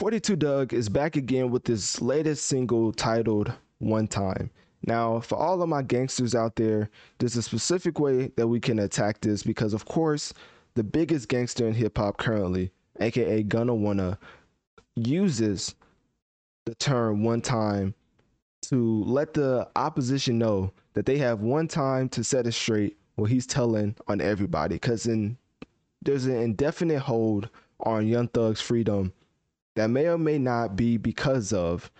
42 Dugg is back again with his latest single titled One Time. Now, for all of my gangsters out there, there's a specific way that we can attack this because, of course, the biggest gangster in hip hop currently, aka Gunna Wunna, uses the term one time to let the opposition know that they have one time to set it straight what he's telling on everybody. Because there's an indefinite hold on Young Thug's freedom that may or may not be because of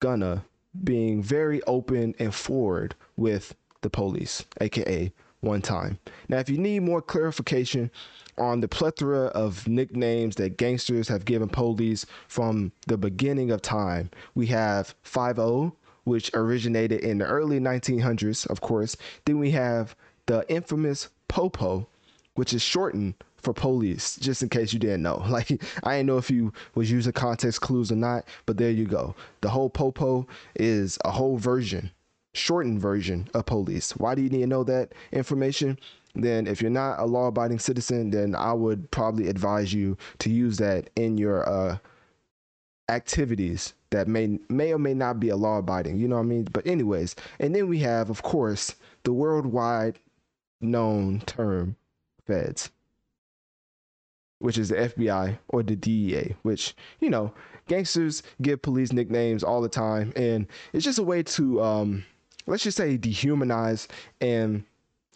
Gunna being very open and forward with the police, aka one time. Now, if you need more clarification on the plethora of nicknames that gangsters have given police from the beginning of time, we have 5 which originated in the early 1900s, of course. Then we have the infamous Popo, which is shortened for police, just in case you didn't know. Like I didn't know if you was using context clues or not, but there you go. The whole Popo is a whole version, shortened version of police. Why do you need to know that information? Then if you're not a law-abiding citizen, then I would probably advise you to use that in your uh, activities that may may or may not be a law abiding you know what i mean but anyways and then we have of course the worldwide known term feds which is the FBI or the DEA, which, you know, gangsters give police nicknames all the time. And it's just a way to, um, let's just say, dehumanize and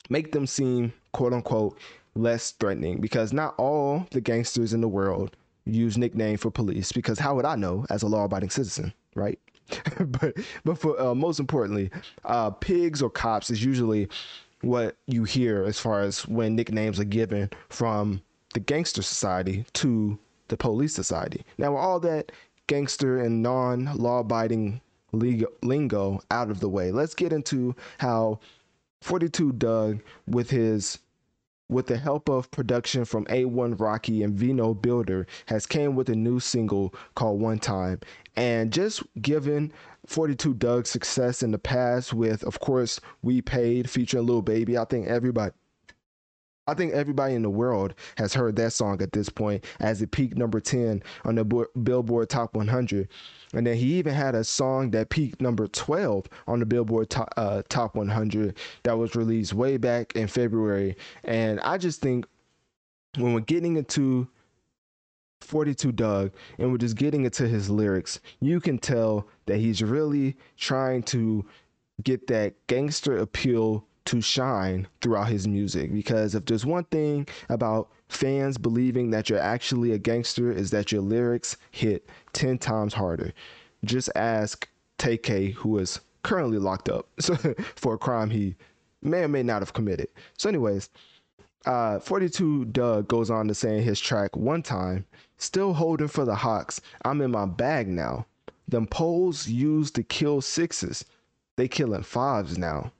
make them seem, quote unquote, less threatening because not all the gangsters in the world use nickname for police because how would I know as a law-abiding citizen, right? but but for uh, most importantly, uh, pigs or cops is usually what you hear as far as when nicknames are given from the gangster society to the police society. Now, with all that gangster and non law abiding lingo out of the way, let's get into how 42 Dugg, with his with the help of production from A1 Rocky and Veno Builder, has came with a new single called One Time. And just given 42 Dugg's success in the past with, of course, We Paid featuring Lil Baby, I think everybody I think everybody in the world has heard that song at this point as it peaked number 10 on the Billboard Top 100. And then he even had a song that peaked number 12 on the Billboard Top, uh, Top 100 that was released way back in February. And I just think when we're getting into 42 Dugg and we're just getting into his lyrics, you can tell that he's really trying to get that gangster appeal to shine throughout his music because if there's one thing about fans believing that you're actually a gangster is that your lyrics hit 10 times harder. Just ask Tay-K who is currently locked up for a crime he may or may not have committed. So anyways, uh, 42 Dugg goes on to say in his track one time, still holding for the Hawks. I'm in my bag now. Them poles used to kill sixes. They killing fives now.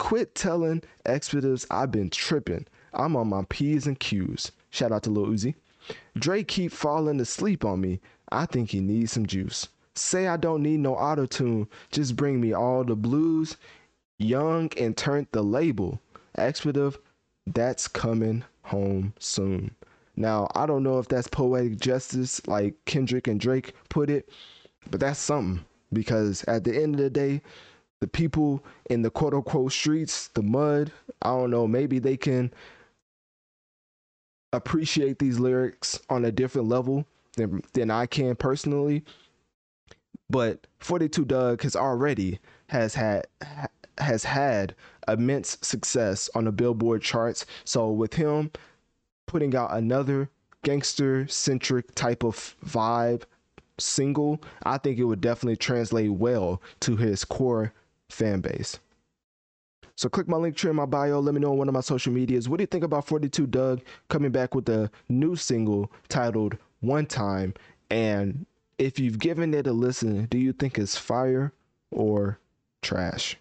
Quit telling expletives I've been tripping. I'm on my P's and Q's. Shout out to Lil Uzi. Drake keep falling asleep on me. I think he needs some juice. Say I don't need no auto tune. Just bring me all the blues. Young and turned the label. Expletive, that's coming home soon. Now, I don't know if that's poetic justice like Kendrick and Drake put it, but that's something because at the end of the day, the people in the quote unquote streets, the mud, I don't know, maybe they can appreciate these lyrics on a different level than than I can personally. But 42 Dugg has already has had has had immense success on the Billboard charts. So with him putting out another gangster centric type of vibe single, I think it would definitely translate well to his core fan base. So click my link tree in my bio. Let me know on one of my social medias. What do you think about 42 Dugg coming back with a new single titled One Time? And if you've given it a listen, do you think it's fire or trash?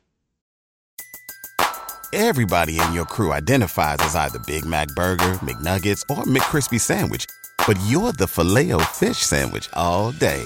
Everybody in your crew identifies as either Big Mac Burger, McNuggets, or McCrispy Sandwich. But you're the filet fish Sandwich all day